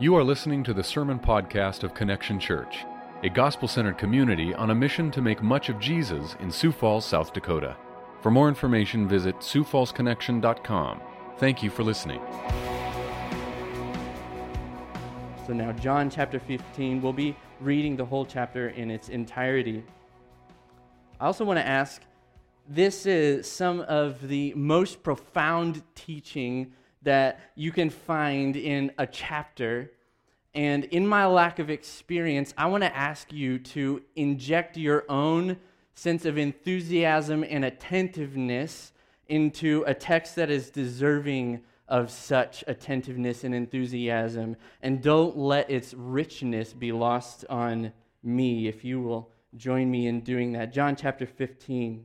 You are listening to the Sermon Podcast of Connection Church, a gospel centered community on a mission to make much of Jesus in Sioux Falls, South Dakota. For more information, visit SiouxFallsConnection.com. Thank you for listening. So now, John chapter 15, we'll be reading the whole chapter in its entirety. I also want to ask this is some of the most profound teaching that you can find in a chapter. And in my lack of experience, I want to ask you to inject your own sense of enthusiasm and attentiveness into a text that is deserving of such attentiveness and enthusiasm. And don't let its richness be lost on me, if you will join me in doing that. John chapter 15.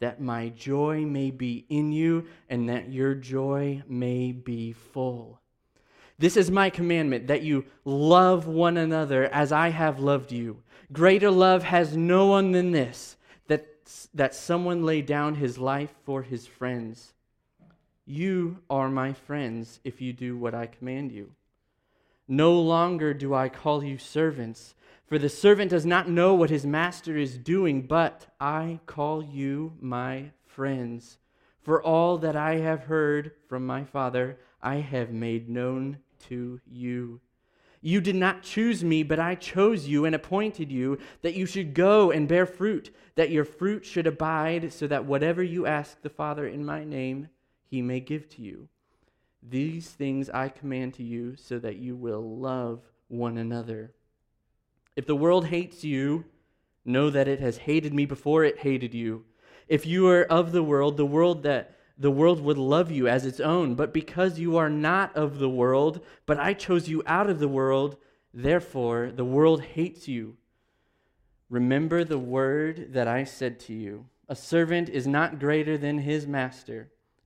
that my joy may be in you and that your joy may be full. This is my commandment that you love one another as I have loved you. Greater love has no one than this that, that someone lay down his life for his friends. You are my friends if you do what I command you. No longer do I call you servants for the servant does not know what his master is doing, but I call you my friends. For all that I have heard from my Father, I have made known to you. You did not choose me, but I chose you and appointed you that you should go and bear fruit, that your fruit should abide, so that whatever you ask the Father in my name, he may give to you. These things I command to you, so that you will love one another. If the world hates you, know that it has hated me before it hated you. If you are of the world, the world that the world would love you as its own, but because you are not of the world, but I chose you out of the world, therefore the world hates you. Remember the word that I said to you. A servant is not greater than his master.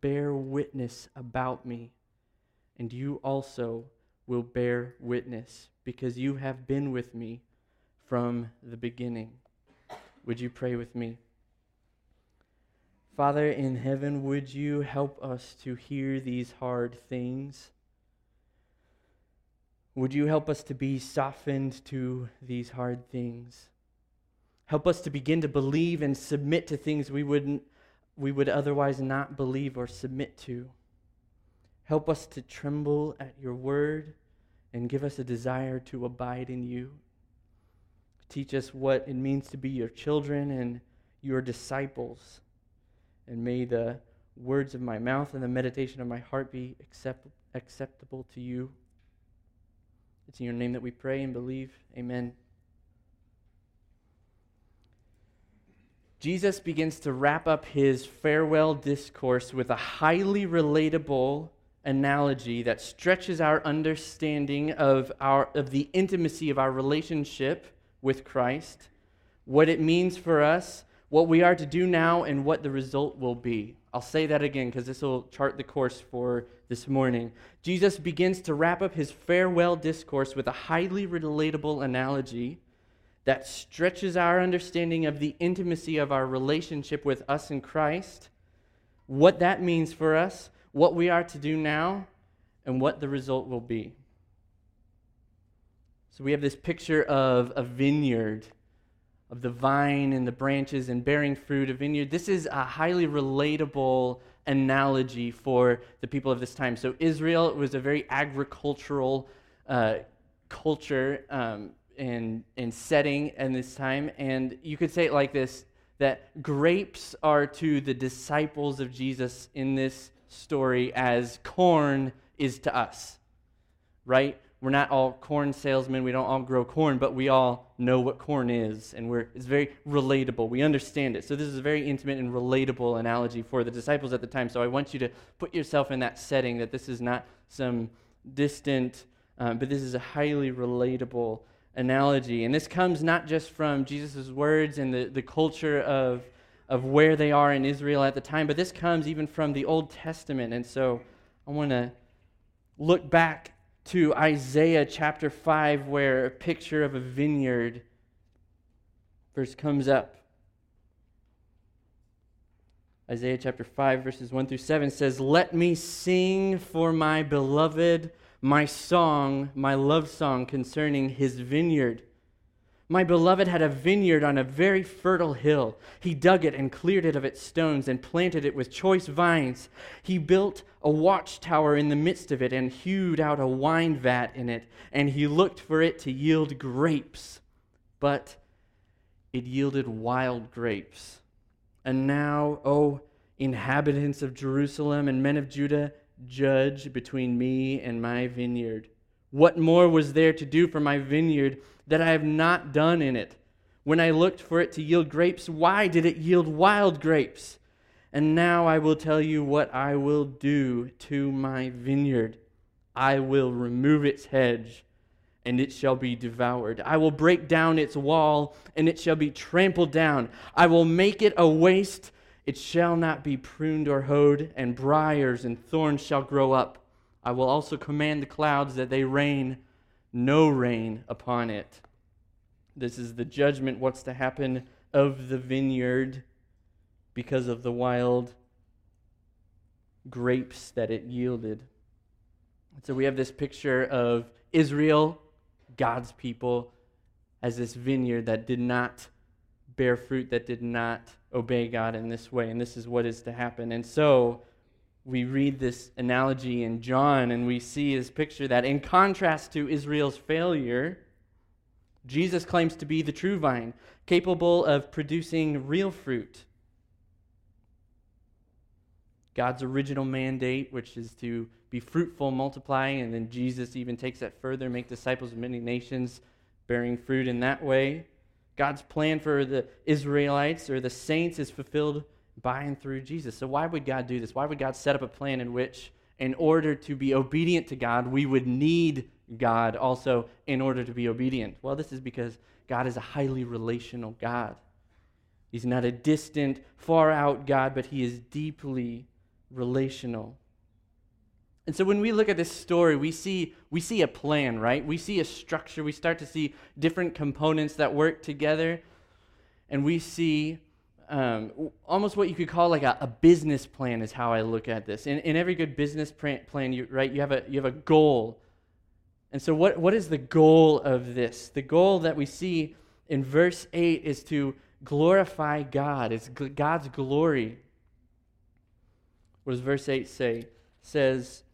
bear witness about me, and you also will bear witness because you have been with me from the beginning. Would you pray with me? Father in heaven, would you help us to hear these hard things? Would you help us to be softened to these hard things? Help us to begin to believe and submit to things we wouldn't we would otherwise not believe or submit to. Help us to tremble at your word and give us a desire to abide in you. Teach us what it means to be your children and your disciples. And may the words of my mouth and the meditation of my heart be accept, acceptable to you. It's in your name that we pray and believe. Amen. Jesus begins to wrap up his farewell discourse with a highly relatable analogy that stretches our understanding of, our, of the intimacy of our relationship with Christ, what it means for us, what we are to do now, and what the result will be. I'll say that again because this will chart the course for this morning. Jesus begins to wrap up his farewell discourse with a highly relatable analogy that stretches our understanding of the intimacy of our relationship with us in Christ, what that means for us, what we are to do now, and what the result will be. So we have this picture of a vineyard, of the vine and the branches and bearing fruit, a vineyard. This is a highly relatable analogy for the people of this time. So Israel was a very agricultural uh, culture um, and, and setting in this time. And you could say it like this that grapes are to the disciples of Jesus in this story as corn is to us, right? We're not all corn salesmen. We don't all grow corn, but we all know what corn is, and we're, it's very relatable. We understand it. So, this is a very intimate and relatable analogy for the disciples at the time. So, I want you to put yourself in that setting that this is not some distant, um, but this is a highly relatable analogy. And this comes not just from Jesus' words and the, the culture of of where they are in Israel at the time, but this comes even from the Old Testament. And so I want to look back to Isaiah chapter 5, where a picture of a vineyard verse comes up. Isaiah chapter 5, verses 1 through 7 says, Let me sing for my beloved my song, my love song concerning his vineyard. My beloved had a vineyard on a very fertile hill. He dug it and cleared it of its stones and planted it with choice vines. He built a watchtower in the midst of it and hewed out a wine vat in it, and he looked for it to yield grapes. But it yielded wild grapes. And now, O inhabitants of Jerusalem and men of Judah, judge between me and my vineyard. What more was there to do for my vineyard that I have not done in it? When I looked for it to yield grapes, why did it yield wild grapes? And now I will tell you what I will do to my vineyard. I will remove its hedge, and it shall be devoured. I will break down its wall, and it shall be trampled down. I will make it a waste. It shall not be pruned or hoed, and briers and thorns shall grow up. I will also command the clouds that they rain no rain upon it. This is the judgment, what's to happen of the vineyard because of the wild grapes that it yielded. So we have this picture of Israel, God's people, as this vineyard that did not bear fruit, that did not obey God in this way. And this is what is to happen. And so we read this analogy in John and we see his picture that, in contrast to Israel's failure, Jesus claims to be the true vine, capable of producing real fruit. God's original mandate, which is to be fruitful, multiply, and then Jesus even takes that further, make disciples of many nations, bearing fruit in that way. God's plan for the Israelites or the saints is fulfilled by and through Jesus. So, why would God do this? Why would God set up a plan in which, in order to be obedient to God, we would need God also in order to be obedient? Well, this is because God is a highly relational God. He's not a distant, far out God, but He is deeply relational. And so when we look at this story, we see, we see a plan, right? We see a structure. We start to see different components that work together. And we see um, almost what you could call like a, a, business plan is how I look at this. In, in every good business plan, you, right, you have a, you have a goal. And so what, what is the goal of this? The goal that we see in verse 8 is to glorify God. It's God's glory. What does verse 8 say? Says,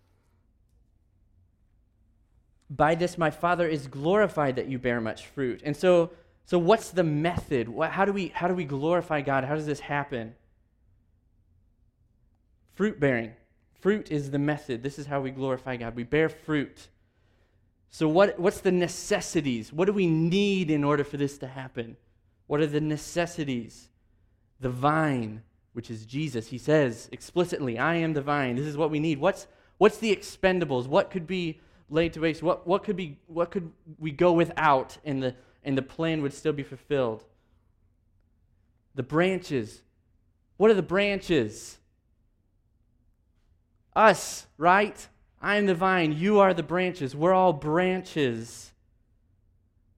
By this my Father is glorified that you bear much fruit. And so, so what's the method? What, how, do we, how do we glorify God? How does this happen? Fruit bearing. Fruit is the method. This is how we glorify God. We bear fruit. So, what, what's the necessities? What do we need in order for this to happen? What are the necessities? The vine, which is Jesus. He says explicitly, I am the vine. This is what we need. What's, what's the expendables? What could be laid to waste? What, what, could, be, what could we go without and the, and the plan would still be fulfilled? The branches. What are the branches? Us, right? I am the vine, you are the branches. We're all branches.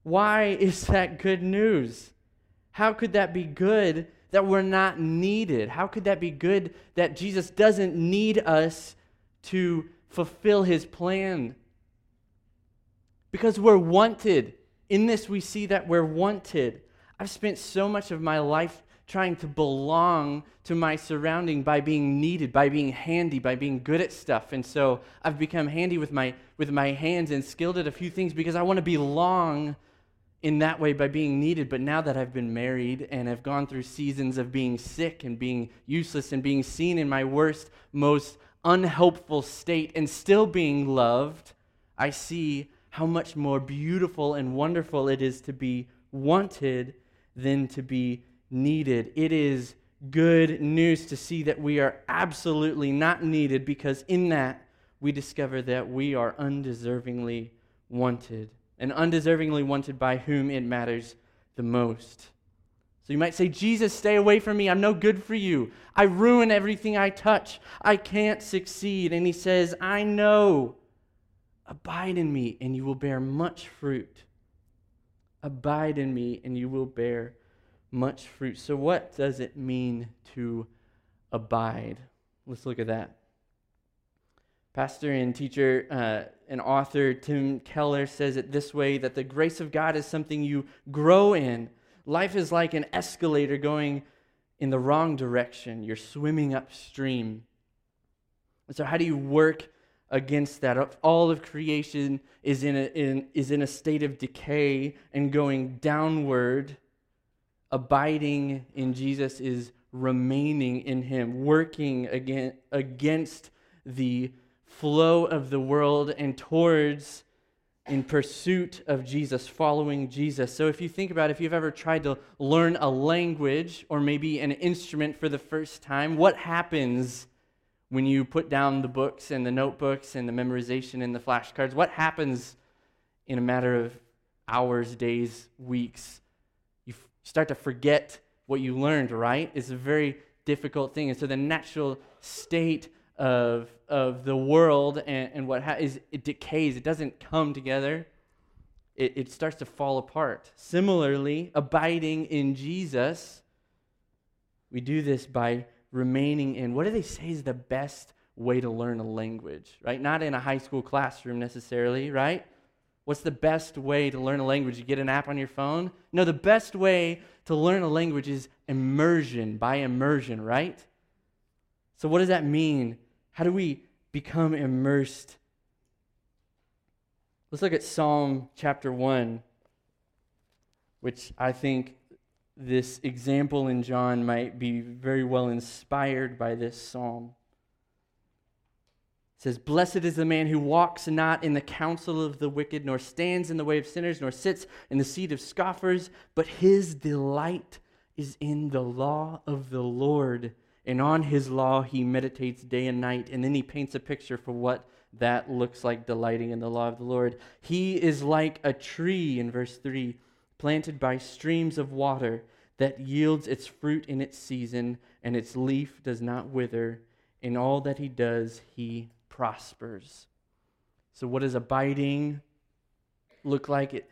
Why is that good news? How could that be good that we're not needed? How could that be good that Jesus doesn't need us to fulfill his plan? Because we're wanted. In this, we see that we're wanted. I've spent so much of my life trying to belong to my surrounding by being needed, by being handy, by being good at stuff. And so I've become handy with my, with my hands and skilled at a few things because I want to belong in that way by being needed. But now that I've been married and have gone through seasons of being sick and being useless and being seen in my worst, most unhelpful state and still being loved, I see how much more beautiful and wonderful it is to be wanted than to be needed. It is good news to see that we are absolutely not needed because in that we discover that we are undeservingly wanted and undeservingly wanted by whom it matters the most. So you might say, Jesus, stay away from me. I'm no good for you. I ruin everything I touch. I can't succeed. And he says, I know. Abide in me, and you will bear much fruit. Abide in me, and you will bear much fruit. So, what does it mean to abide? Let's look at that. Pastor and teacher uh, and author Tim Keller says it this way that the grace of God is something you grow in. Life is like an escalator going in the wrong direction. You're swimming upstream. So, how do you work against that? All of creation is in a, in, is in a state of decay and going downward abiding in Jesus is remaining in him, working again, against the flow of the world and towards in pursuit of Jesus, following Jesus. So if you think about it, if you've ever tried to learn a language or maybe an instrument for the first time, what happens when you put down the books and the notebooks and the memorization and the flashcards? What happens in a matter of hours, days, weeks? You start to forget what you learned, right? It's a very difficult thing. And so the natural state of, of the world and, and what ha- is it decays, it doesn't come together. It, it starts to fall apart. Similarly, abiding in Jesus, we do this by remaining in what do they say is the best way to learn a language, right? Not in a high school classroom necessarily, right? What's the best way to learn a language? You get an app on your phone? No, the best way to learn a language is immersion, by immersion, right? So, what does that mean? How do we become immersed? Let's look at Psalm chapter 1, which I think this example in John might be very well inspired by this psalm says, Blessed is the man who walks not in the counsel of the wicked, nor stands in the way of sinners, nor sits in the seat of scoffers, but his delight is in the law of the Lord. And on his law he meditates day and night. And then he paints a picture for what that looks like, delighting in the law of the Lord. He is like a tree, in verse 3, planted by streams of water that yields its fruit in its season, and its leaf does not wither. In all that he does, he prospers. So, what does abiding look like? It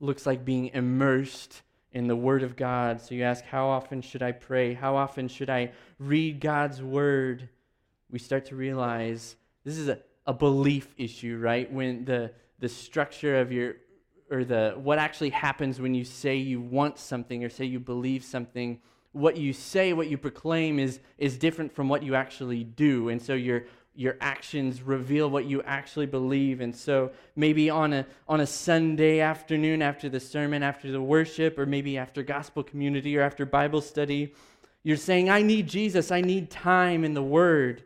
looks like being immersed in the Word of God. So, you ask, how often should I pray? How often should I read God's Word? We start to realize this is a, a belief issue, right? When the, the structure of your or the what actually happens when you say you want something or say you believe something. What you say what you proclaim is is different from what you actually do. And so your your actions reveal what you actually believe. And so maybe on a on a sunday afternoon after the sermon after the worship or maybe after gospel community or after bible study you're saying i need jesus. I need time in the word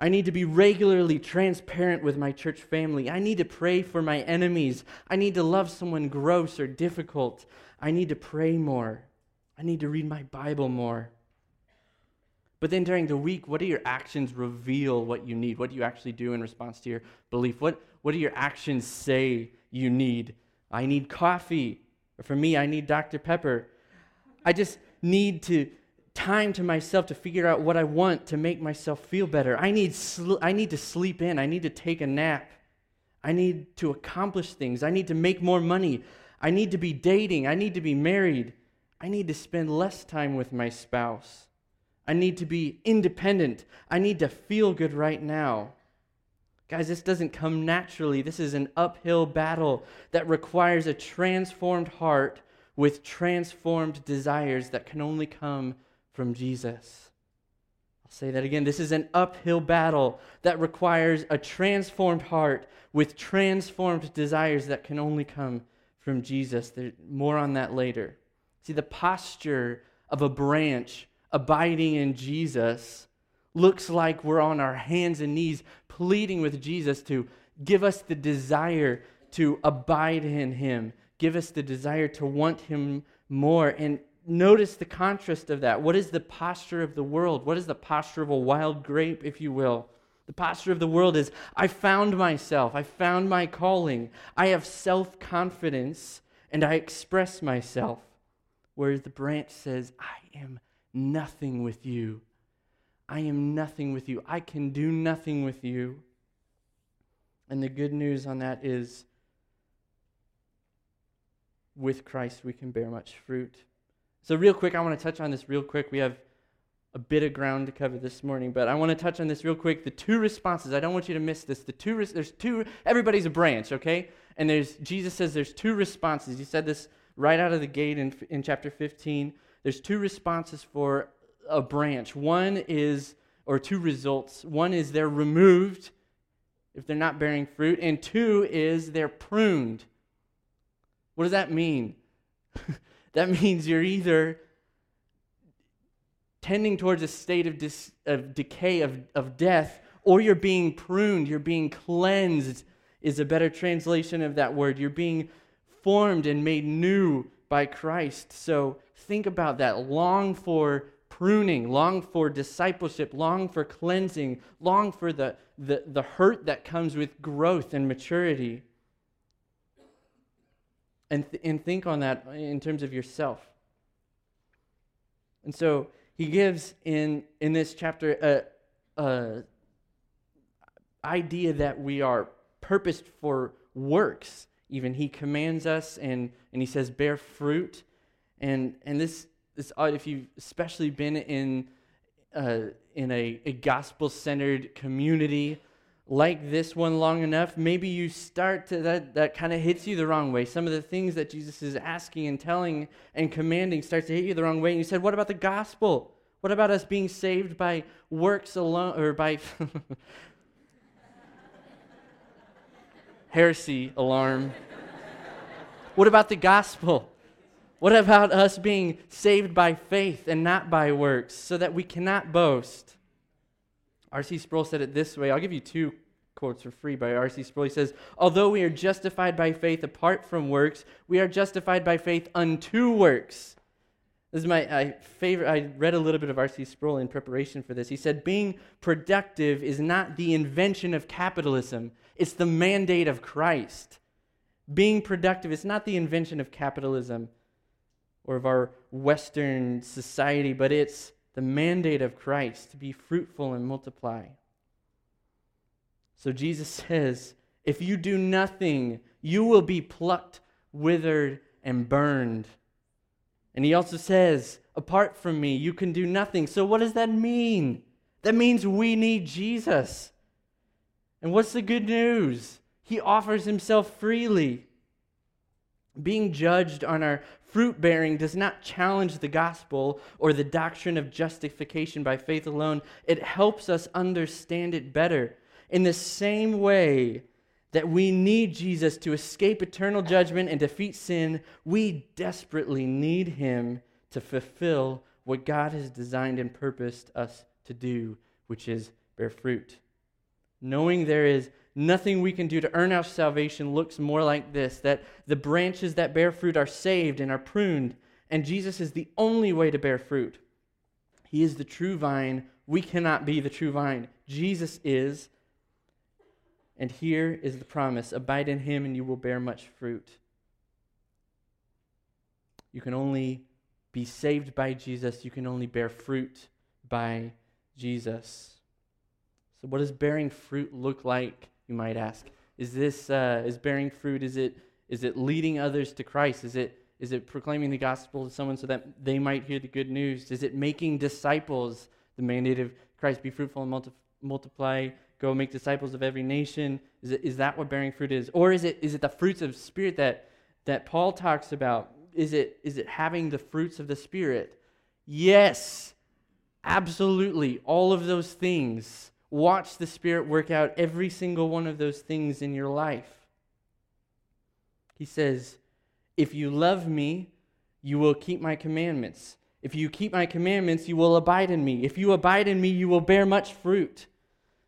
I need to be regularly transparent with my church family. I need to pray for my enemies. I need to love someone gross or difficult. I need to pray more. I need to read my Bible more. But then during the week, what do your actions reveal what you need? What do you actually do in response to your belief? What, what do your actions say you need? I need coffee. Or for me, I need Dr. Pepper. I just need to time to myself to figure out what I want to make myself feel better. I need, sl- I need to sleep in. I need to take a nap. I need to accomplish things. I need to make more money. I need to be dating. I need to be married. I need to spend less time with my spouse. I need to be independent. I need to feel good right now. Guys, this doesn't come naturally. This is an uphill battle that requires a transformed heart with transformed desires that can only come from Jesus. I'll say that again. This is an uphill battle that requires a transformed heart with transformed desires that can only come from Jesus. There, more on that later. See, the posture of a branch abiding in Jesus looks like we're on our hands and knees pleading with Jesus to give us the desire to abide in Him, give us the desire to want Him more. And notice the contrast of that. What is the posture of the world? What is the posture of a wild grape, if you will? The posture of the world is I found myself, I found my calling, I have self confidence, and I express myself. Whereas the branch says, I am nothing with you. I am nothing with you. I can do nothing with you. And the good news on that is with Christ we can bear much fruit. So, real quick, I want to touch on this real quick. We have a bit of ground to cover this morning, but I want to touch on this real quick. The two responses. I don't want you to miss this. The two. There's two. Everybody's a branch, okay? And there's Jesus says there's two responses. He said this right out of the gate in in chapter 15. There's two responses for a branch. One is, or two results. One is they're removed if they're not bearing fruit, and two is they're pruned. What does that mean? That means you're either tending towards a state of, dis, of decay, of, of death, or you're being pruned, you're being cleansed, is a better translation of that word. You're being formed and made new by Christ. So think about that. Long for pruning, long for discipleship, long for cleansing, long for the, the, the hurt that comes with growth and maturity and, th- and think on that in terms of yourself. And so he gives in, in this chapter a, a idea that we are purposed for works. Even he commands us and, and he says, bear fruit. And, and this, this, if you've especially been in, uh, in a, a gospel centered community, like this one long enough, maybe you start to, that, that kind of hits you the wrong way. Some of the things that Jesus is asking and telling and commanding starts to hit you the wrong way. And you said, What about the gospel? What about us being saved by works alone or by heresy alarm? what about the gospel? What about us being saved by faith and not by works so that we cannot boast? R.C. Sproul said it this way. I'll give you two quotes for free by R.C. Sproul. He says, Although we are justified by faith apart from works, we are justified by faith unto works. This is my favorite. I read a little bit of R.C. Sproul in preparation for this. He said, Being productive is not the invention of capitalism, it's the mandate of Christ. Being productive is not the invention of capitalism or of our Western society, but it's the mandate of Christ to be fruitful and multiply. So Jesus says, if you do nothing, you will be plucked, withered, and burned. And he also says, apart from me, you can do nothing. So what does that mean? That means we need Jesus. And what's the good news? He offers himself freely. Being judged on our fruit bearing does not challenge the gospel or the doctrine of justification by faith alone. It helps us understand it better. In the same way that we need Jesus to escape eternal judgment and defeat sin, we desperately need him to fulfill what God has designed and purposed us to do, which is bear fruit. Knowing there is nothing we can do to earn our salvation looks more like this that the branches that bear fruit are saved and are pruned, and Jesus is the only way to bear fruit. He is the true vine. We cannot be the true vine. Jesus is. And here is the promise Abide in him, and you will bear much fruit. You can only be saved by Jesus, you can only bear fruit by Jesus. So, what does bearing fruit look like? You might ask. Is this uh, is bearing fruit? Is it is it leading others to Christ? Is it is it proclaiming the gospel to someone so that they might hear the good news? Is it making disciples? The mandate of Christ: be fruitful and multi- multiply. Go make disciples of every nation. Is it is that what bearing fruit is, or is it is it the fruits of spirit that that Paul talks about? Is it is it having the fruits of the spirit? Yes, absolutely. All of those things Watch the Spirit work out every single one of those things in your life. He says, If you love me, you will keep my commandments. If you keep my commandments, you will abide in me. If you abide in me, you will bear much fruit.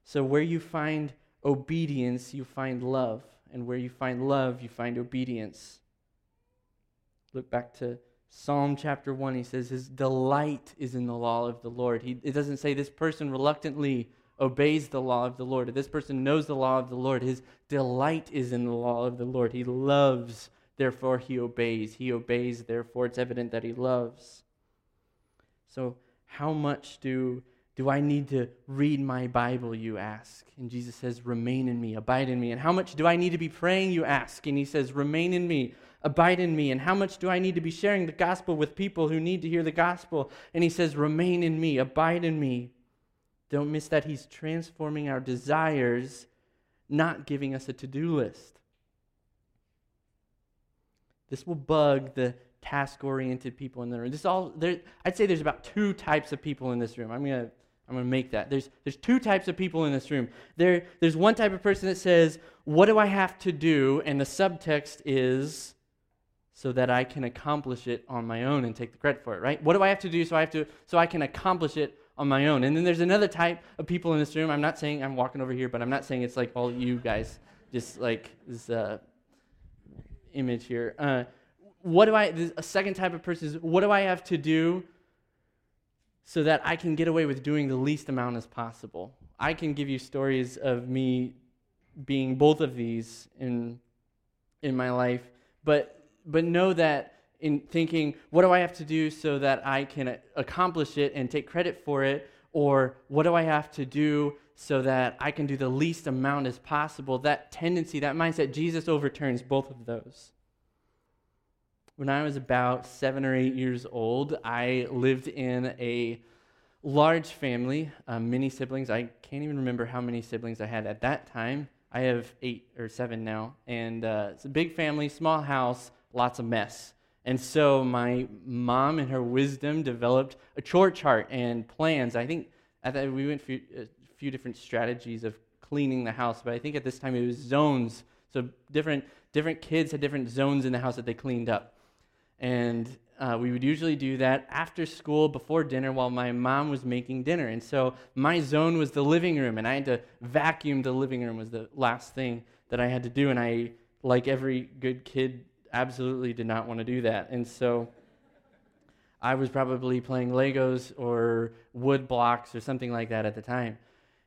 So, where you find obedience, you find love. And where you find love, you find obedience. Look back to Psalm chapter 1. He says, His delight is in the law of the Lord. He, it doesn't say this person reluctantly obeys the law of the Lord, if this person knows the law of the Lord, his delight is in the law of the Lord. He loves, therefore he obeys. He obeys, therefore it's evident that he loves. So, how much do, do I need to read my Bible, you ask? And Jesus says, Remain in me, abide in me. And how much do I need to be praying, you ask? And he says, Remain in me, abide in me. And how much do I need to be sharing the gospel with people who need to hear the gospel? And he says, Remain in me, abide in me. Don't miss that He's transforming our desires, not giving us a to do list. This will bug the task oriented people in the room. This all there, I'd say there's about two types of people in this room. I'm gonna I'm gonna make that. There's there's two types of people in this room. There there's one type of person that says, "What do I have to do?" and the subtext is so that I can accomplish it on my own and take the credit for it, right? What do I have to do so I have to so I can accomplish it on my own. And then there's another type of people in this room. I'm not saying I'm walking over here, but I'm not saying it's like all you guys, just like this uh, image here. Uh, what do i I, a second type of person is, what do I have to do so that I can get away with doing the least amount as possible? I can give you stories of me being both of these in, in my life, but, but know that in thinking, what do I have to do so that I can accomplish it and take credit for it? Or what do I have to do so that I can do the least amount as possible? That tendency, that mindset, Jesus overturns both of those. When I was about seven or eight years old, I lived in a large family, uh, many siblings. I can't even remember how many siblings I had at that time. I have eight or seven now. And uh, it's a big family, small house, lots of mess. And so my mom, in her wisdom, developed a chore chart and plans. I think at that, we went through a few different strategies of cleaning the house, but I think at this time it was zones. So different different kids had different zones in the house that they cleaned up, and uh, we would usually do that after school, before dinner, while my mom was making dinner. And so my zone was the living room, and I had to vacuum the living room was the last thing that I had to do. And I, like every good kid absolutely did not want to do that. And so I was probably playing Legos or wood blocks or something like that at the time.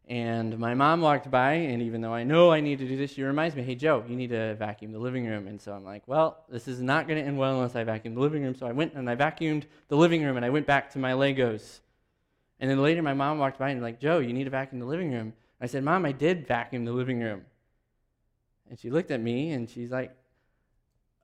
And my mom walked by, and even though I know I need to do this, she reminds me, hey, Joe, you need to vacuum the living room. And so I'm like, well, this is not going to end well unless I vacuum the living room. So I went and I vacuumed the living room, and I went back to my Legos. And then later, my mom walked by and like, Joe, you need to vacuum the living room. I said, Mom, I did vacuum the living room. And she looked at me, and she's like,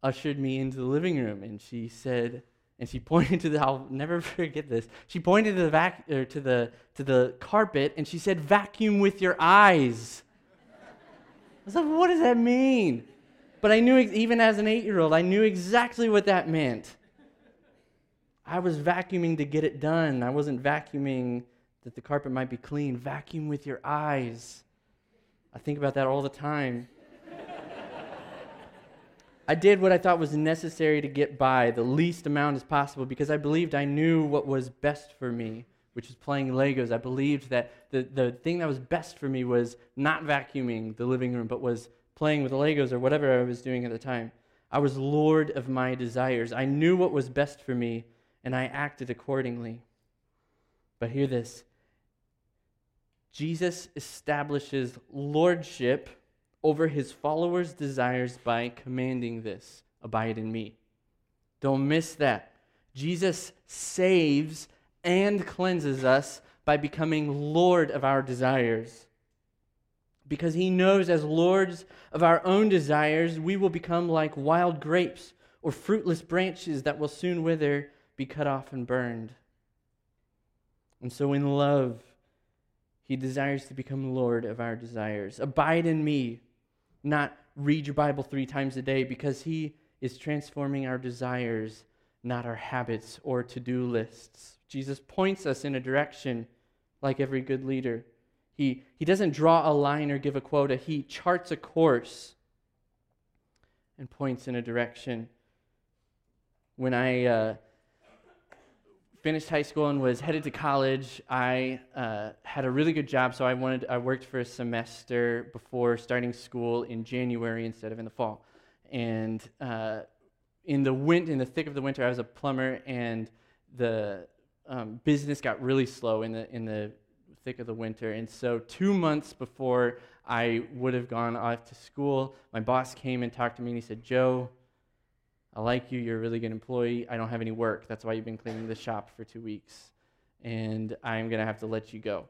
ushered me into the living room and she said, and she pointed to the, I'll never forget this. She pointed to the, vac, or to the, to the carpet and she said, vacuum with your eyes. I was like, what does that mean? But I knew, even as an eight year old, I knew exactly what that meant. I was vacuuming to get it done. I wasn't vacuuming that the carpet might be clean. Vacuum with your eyes. I think about that all the time. I did what I thought was necessary to get by, the least amount as possible, because I believed I knew what was best for me, which was playing Legos. I believed that the, the thing that was best for me was not vacuuming the living room, but was playing with Legos or whatever I was doing at the time. I was Lord of my desires. I knew what was best for me, and I acted accordingly. But hear this Jesus establishes lordship over his followers' desires by commanding this abide in me. Don't miss that. Jesus saves and cleanses us by becoming Lord of our desires. Because he knows, as lords of our own desires, we will become like wild grapes or fruitless branches that will soon wither, be cut off, and burned. And so, in love, he desires to become Lord of our desires. Abide in me, not read your Bible three times a day, because He is transforming our desires, not our habits or to do lists. Jesus points us in a direction like every good leader. He, he doesn't draw a line or give a quota, He charts a course and points in a direction. When I. Uh, finished high school and was headed to college, I uh, had a really good job. So I wanted I worked for a semester before starting school in January instead of in the fall. And uh, in the wind, in the thick of the winter, I was a plumber, and the um, business got really slow in the in the thick of the winter. And so two months before I would have gone off to school, my boss came and talked to me, and he said, "Joe." I like you. You're a really good employee. I don't have any work. That's why you've been cleaning the shop for two weeks. And I'm going to have to let you go.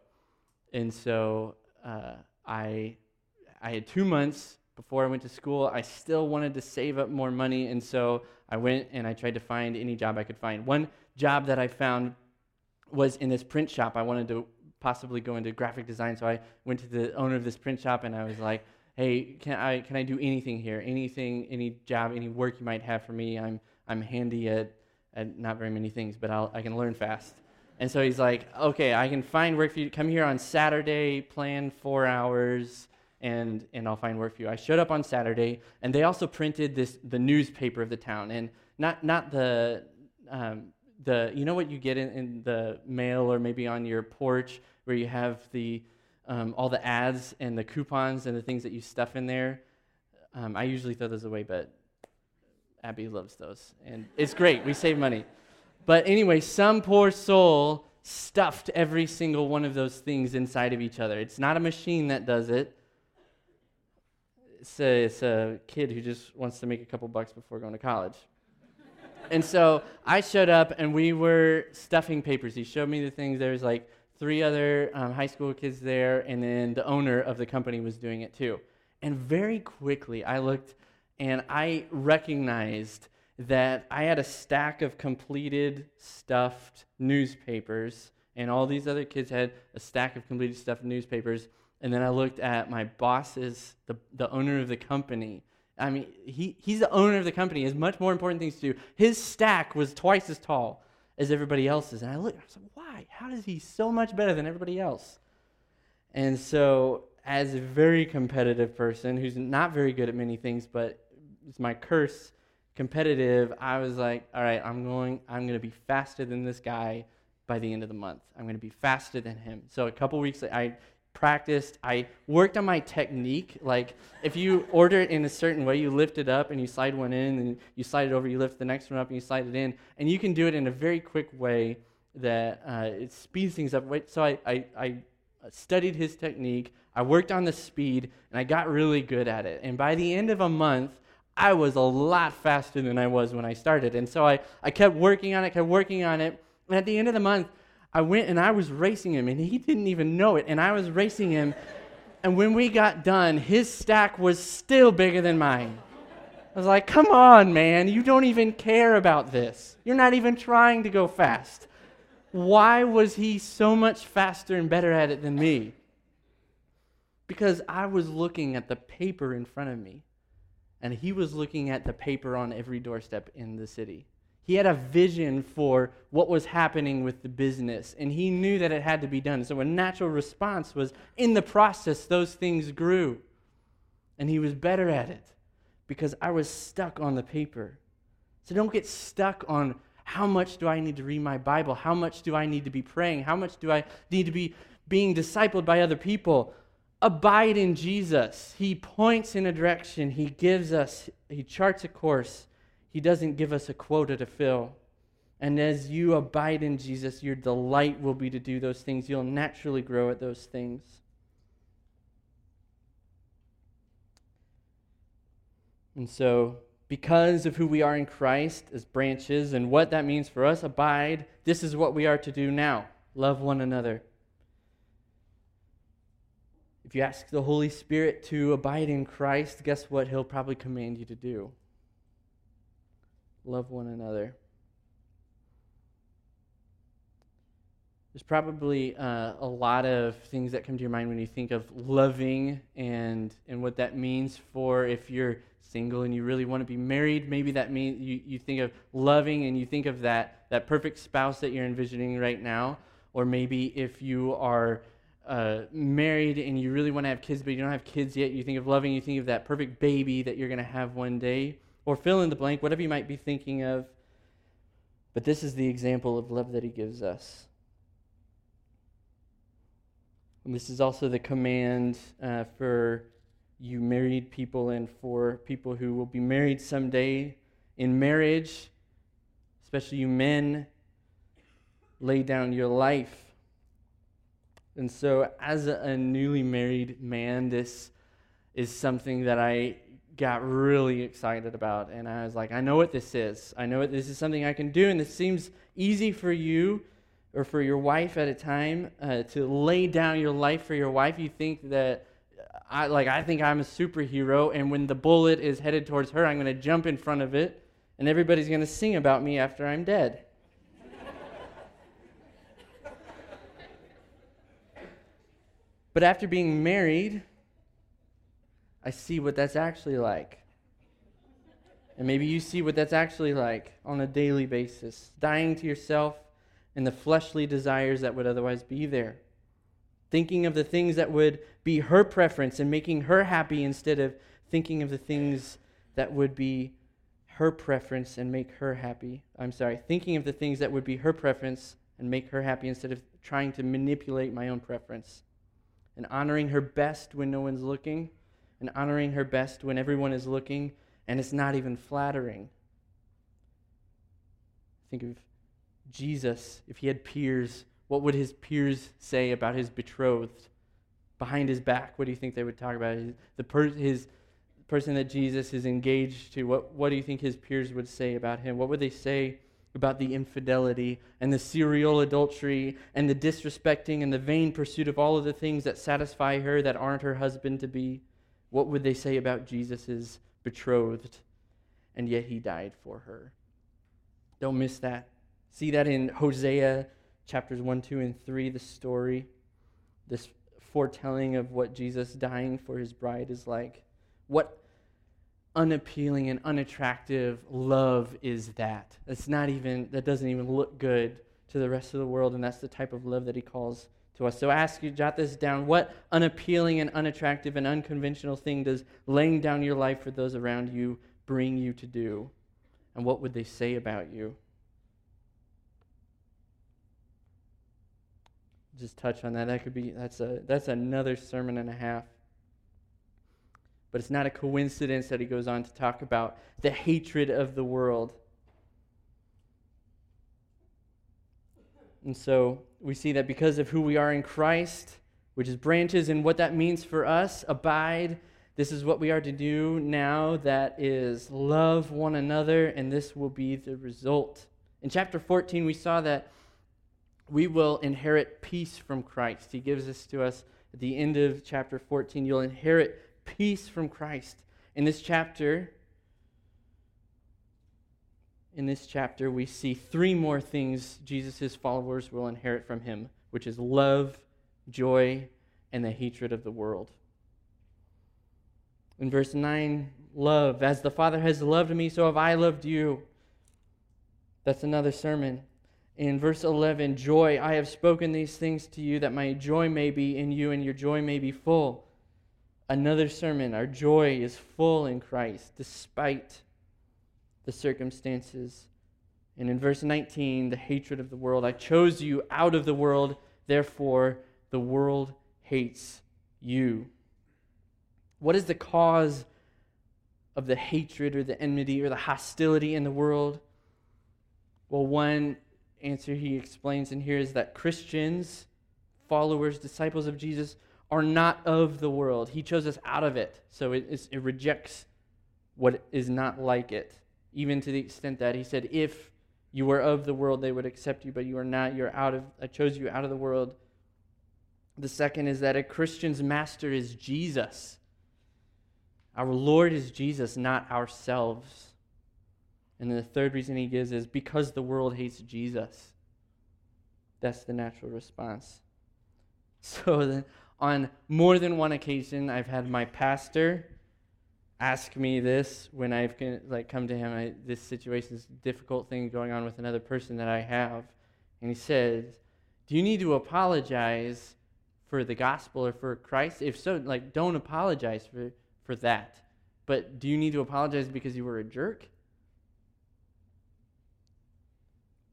And so uh, I, I had two months before I went to school. I still wanted to save up more money. And so I went and I tried to find any job I could find. One job that I found was in this print shop. I wanted to possibly go into graphic design. So I went to the owner of this print shop and I was like, hey, can I, can I do anything here? Anything, any job, any work you might have for me? I'm, I'm handy at, at not very many things, but I'll, I can learn fast. And so he's like, okay, I can find work for you. Come here on Saturday, plan four hours, and, and I'll find work for you. I showed up on Saturday, and they also printed this, the newspaper of the town. And not, not the, um, the, you know what you get in, in the mail or maybe on your porch where you have the, um, all the ads and the coupons and the things that you stuff in there. Um, I usually throw those away, but Abby loves those. And it's great. We save money. But anyway, some poor soul stuffed every single one of those things inside of each other. It's not a machine that does it. It's a, it's a kid who just wants to make a couple bucks before going to college. and so I showed up and we were stuffing papers. He showed me the things. There was like three other um, high school kids there, and then the owner of the company was doing it too. And very quickly, I looked and I recognized that I had a stack of completed stuffed newspapers, and all these other kids had a stack of completed stuffed newspapers. And then I looked at my boss's, the, the owner of the company. I mean, he, he's the owner of the company. He has much more important things to do. His stack was twice as tall as everybody else's. And I looked, I was like, why? How is he so much better than everybody else? And so, as a very competitive person who's not very good at many things, but it's my curse, competitive, I was like, all right, I'm going, I'm going to be faster than this guy by the end of the month. I'm going to be faster than him. So a couple weeks, I practiced. I worked on my technique. Like if you order it in a certain way, you lift it up and you slide one in, and you slide it over, you lift the next one up and you slide it in, and you can do it in a very quick way that uh, it speeds things up. So I, I, I studied his technique. I worked on the speed, and I got really good at it. And by the end of a month, I was a lot faster than I was when I started. And so I, I kept working on it, kept working on it. And at the end of the month, I went and I was racing him, and he didn't even know it. And I was racing him. And when we got done, his stack was still bigger than mine. I was like, come on, man. You don't even care about this. You're not even trying to go fast. Why was he so much faster and better at it than me? Because I was looking at the paper in front of me. and he was looking at the paper on every doorstep in the city. He had a vision for what was happening with the business, and he knew that it had to be done. So, a natural response was in the process, those things grew. And he was better at it because I was stuck on the paper. So, don't get stuck on how much do I need to read my Bible? How much do I need to be praying? How much do I need to be being discipled by other people? Abide in Jesus. He points in a direction, He gives us, He charts a course. He doesn't give us a quota to fill. And as you abide in Jesus, your delight will be to do those things. You'll naturally grow at those things. And so, because of who we are in Christ as branches and what that means for us, abide, this is what we are to do now love one another. If you ask the Holy Spirit to abide in Christ, guess what He'll probably command you to do? Love one another. There's probably uh, a lot of things that come to your mind when you think of loving and, and what that means for if you're single and you really want to be married. Maybe that means you, you think of loving and you think of that, that perfect spouse that you're envisioning right now. Or maybe if you are uh, married and you really want to have kids, but you don't have kids yet, you think of loving, you think of that perfect baby that you're going to have one day or fill in the blank, whatever you might be thinking of. But this is the example of love that he gives us. And this is also the command uh, for you married people and for people who will be married someday in marriage, especially you men, lay down your life. And so, as a, a newly married man, this is something that I got really excited about. And I was like, I know what this is. I know what this is something I can do. And this seems easy for you or for your wife at a time uh, to lay down your life for your wife. You think that. I like I think I'm a superhero and when the bullet is headed towards her I'm going to jump in front of it and everybody's going to sing about me after I'm dead. but after being married I see what that's actually like. And maybe you see what that's actually like on a daily basis, dying to yourself and the fleshly desires that would otherwise be there. Thinking of the things that would be her preference and making her happy instead of thinking of the things that would be her preference and make her happy. I'm sorry, thinking of the things that would be her preference and make her happy instead of trying to manipulate my own preference. And honoring her best when no one's looking and honoring her best when everyone is looking and it's not even flattering. Think of Jesus. If he had peers, what would his peers say about his betrothed? Behind his back, what do you think they would talk about? The per- his person that Jesus is engaged to, what, what do you think his peers would say about him? What would they say about the infidelity and the serial adultery and the disrespecting and the vain pursuit of all of the things that satisfy her that aren't her husband to be? What would they say about Jesus' betrothed? And yet he died for her. Don't miss that. See that in Hosea chapters 1, 2, and 3, the story, this foretelling of what Jesus dying for his bride is like. What unappealing and unattractive love is that? That's not even, that doesn't even look good to the rest of the world, and that's the type of love that he calls to us. So I ask you, jot this down. What unappealing and unattractive and unconventional thing does laying down your life for those around you bring you to do? And what would they say about you? Just touch on that. That could be that's a that's another sermon and a half. But it's not a coincidence that he goes on to talk about the hatred of the world. And so we see that because of who we are in Christ, which is branches, and what that means for us, abide. This is what we are to do now that is love one another, and this will be the result. In chapter 14, we saw that we will inherit peace from Christ. He gives this to us at the end of chapter 14. You'll inherit peace from Christ. In this chapter, in this chapter, we see three more things Jesus' followers will inherit from him, which is love, joy, and the hatred of the world. In verse 9, love. As the Father has loved me, so have I loved you. That's another sermon. In verse 11, joy. I have spoken these things to you that my joy may be in you and your joy may be full. Another sermon. Our joy is full in Christ despite the circumstances. And in verse 19, the hatred of the world. I chose you out of the world, therefore the world hates you. What is the cause of the hatred or the enmity or the hostility in the world? Well, one answer he explains in here is that Christians, followers, disciples of Jesus, are not of the world. He chose us out of it. So it, it rejects what is not like it, even to the extent that he said, if you were of the world, they would accept you, but you are not. You're out of, I chose you out of the world. The second is that a Christian's master is Jesus. Our Lord is Jesus, not ourselves. And the third reason he gives is because the world hates Jesus. That's the natural response. So then, on more than one occasion, I've had my pastor ask me this when I've like come to him. I, this situation is a difficult thing going on with another person that I have, and he says, "Do you need to apologize for the gospel or for Christ? If so, like don't apologize for for that. But do you need to apologize because you were a jerk?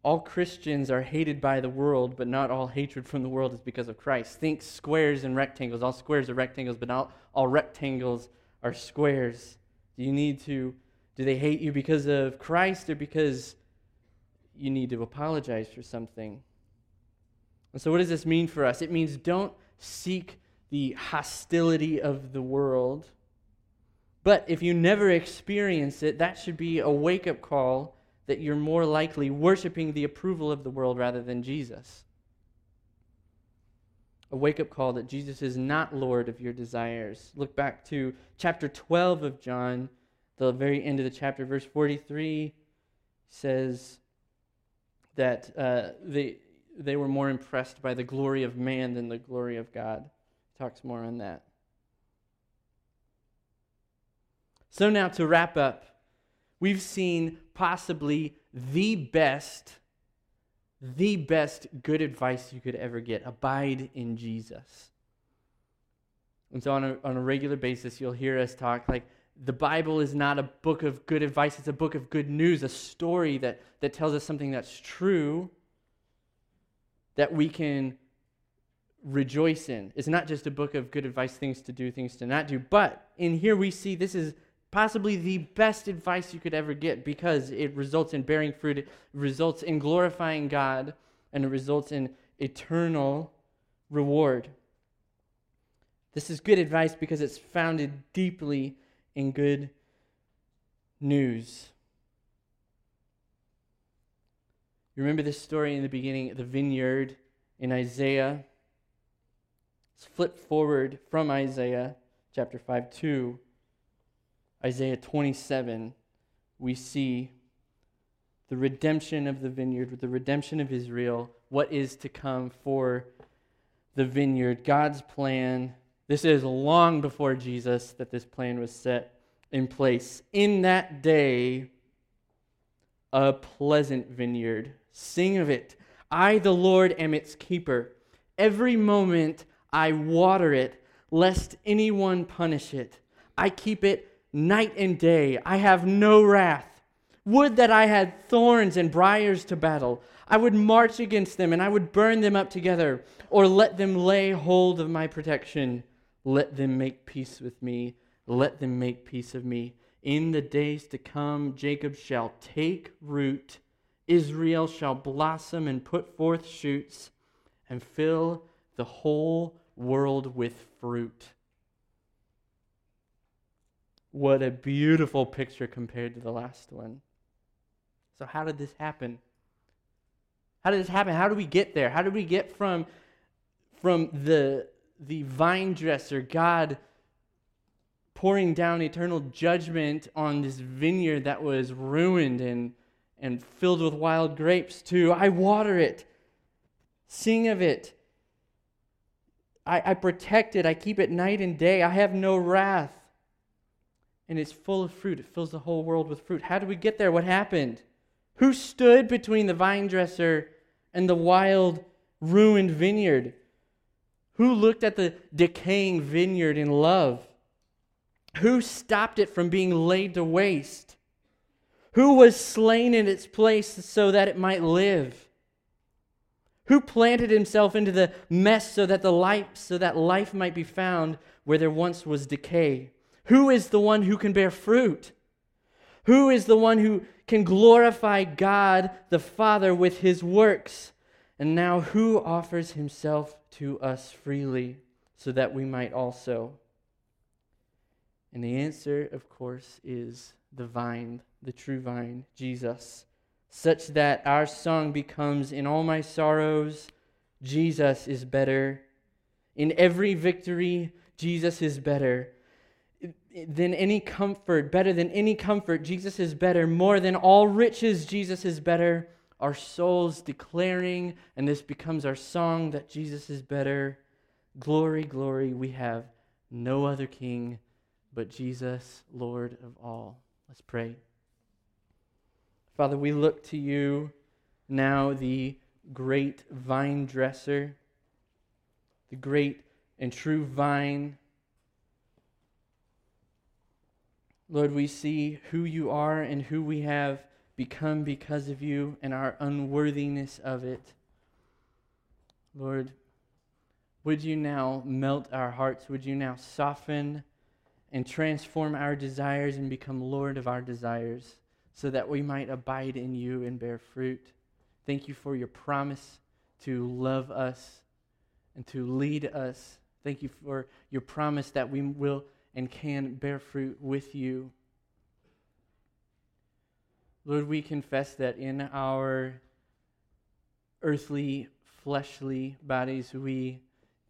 All Christians are hated by the world, but not all hatred from the world is because of Christ. Think squares and rectangles. All squares are rectangles, but not all rectangles are squares. Do you need to, do they hate you because of Christ or because you need to apologize for something? And so, what does this mean for us? It means don't seek the hostility of the world but if you never experience it, that should be a wake up call that you're more likely worshiping the approval of the world rather than Jesus. A wake up call that Jesus is not Lord of your desires. Look back to chapter 12 of John, the very end of the chapter, verse 43 says that uh, they, they were more impressed by the glory of man than the glory of God. Talks more on that. So, now to wrap up, we've seen possibly the best, the best good advice you could ever get abide in Jesus. And so, on a, on a regular basis, you'll hear us talk like the Bible is not a book of good advice, it's a book of good news, a story that, that tells us something that's true that we can rejoice in. It's not just a book of good advice, things to do, things to not do. But in here we see this is possibly the best advice you could ever get because it results in bearing fruit, it results in glorifying God, and it results in eternal reward. This is good advice because it's founded deeply in good news. You remember this story in the beginning, the vineyard in Isaiah? Let's flip forward from Isaiah chapter 5 2 Isaiah 27, we see the redemption of the vineyard, the redemption of Israel, what is to come for the vineyard, God's plan. This is long before Jesus that this plan was set in place. In that day, a pleasant vineyard. Sing of it. I, the Lord, am its keeper. Every moment I water it, lest anyone punish it. I keep it night and day. I have no wrath. Would that I had thorns and briars to battle. I would march against them and I would burn them up together, or let them lay hold of my protection. Let them make peace with me. Let them make peace of me. In the days to come, Jacob shall take root, Israel shall blossom and put forth shoots, and fill the whole world with fruit. What a beautiful picture compared to the last one. So, how did this happen? How did this happen? How did we get there? How did we get from, from the, the vine dresser, God pouring down eternal judgment on this vineyard that was ruined and, and filled with wild grapes, to I water it, sing of it, I, I protect it, I keep it night and day, I have no wrath. And it's full of fruit. It fills the whole world with fruit. How did we get there? What happened? Who stood between the vine dresser and the wild, ruined vineyard? Who looked at the decaying vineyard in love? Who stopped it from being laid to waste? Who was slain in its place so that it might live? Who planted himself into the mess so that the life so that life might be found where there once was decay? Who is the one who can bear fruit? Who is the one who can glorify God the Father with his works? And now, who offers himself to us freely so that we might also? And the answer, of course, is the vine, the true vine, Jesus, such that our song becomes In all my sorrows, Jesus is better. In every victory, Jesus is better than any comfort, better than any comfort. Jesus is better. More than all riches, Jesus is better. Our souls declaring, and this becomes our song that Jesus is better. Glory, glory, we have no other king but Jesus, Lord of all. Let's pray. Father, we look to you now, the great vine dresser, the great and true vine Lord, we see who you are and who we have become because of you and our unworthiness of it. Lord, would you now melt our hearts? Would you now soften and transform our desires and become Lord of our desires so that we might abide in you and bear fruit? Thank you for your promise to love us and to lead us. Thank you for your promise that we will and can bear fruit with you. Lord, we confess that in our earthly, fleshly bodies, we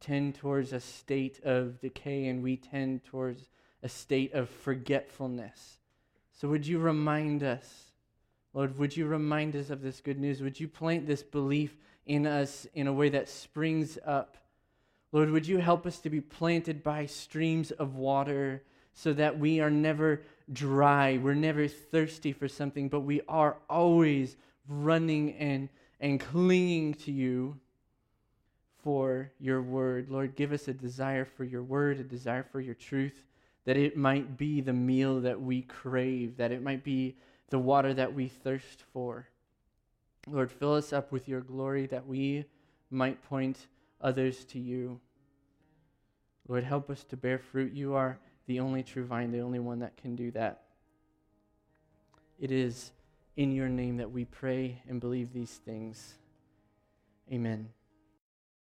tend towards a state of decay and we tend towards a state of forgetfulness. So, would you remind us, Lord, would you remind us of this good news? Would you plant this belief in us in a way that springs up Lord, would you help us to be planted by streams of water so that we are never dry, we're never thirsty for something, but we are always running and, and clinging to you for your word. Lord, give us a desire for your word, a desire for your truth, that it might be the meal that we crave, that it might be the water that we thirst for. Lord, fill us up with your glory that we might point others to you. Lord, help us to bear fruit. You are the only true vine, the only one that can do that. It is in your name that we pray and believe these things. Amen.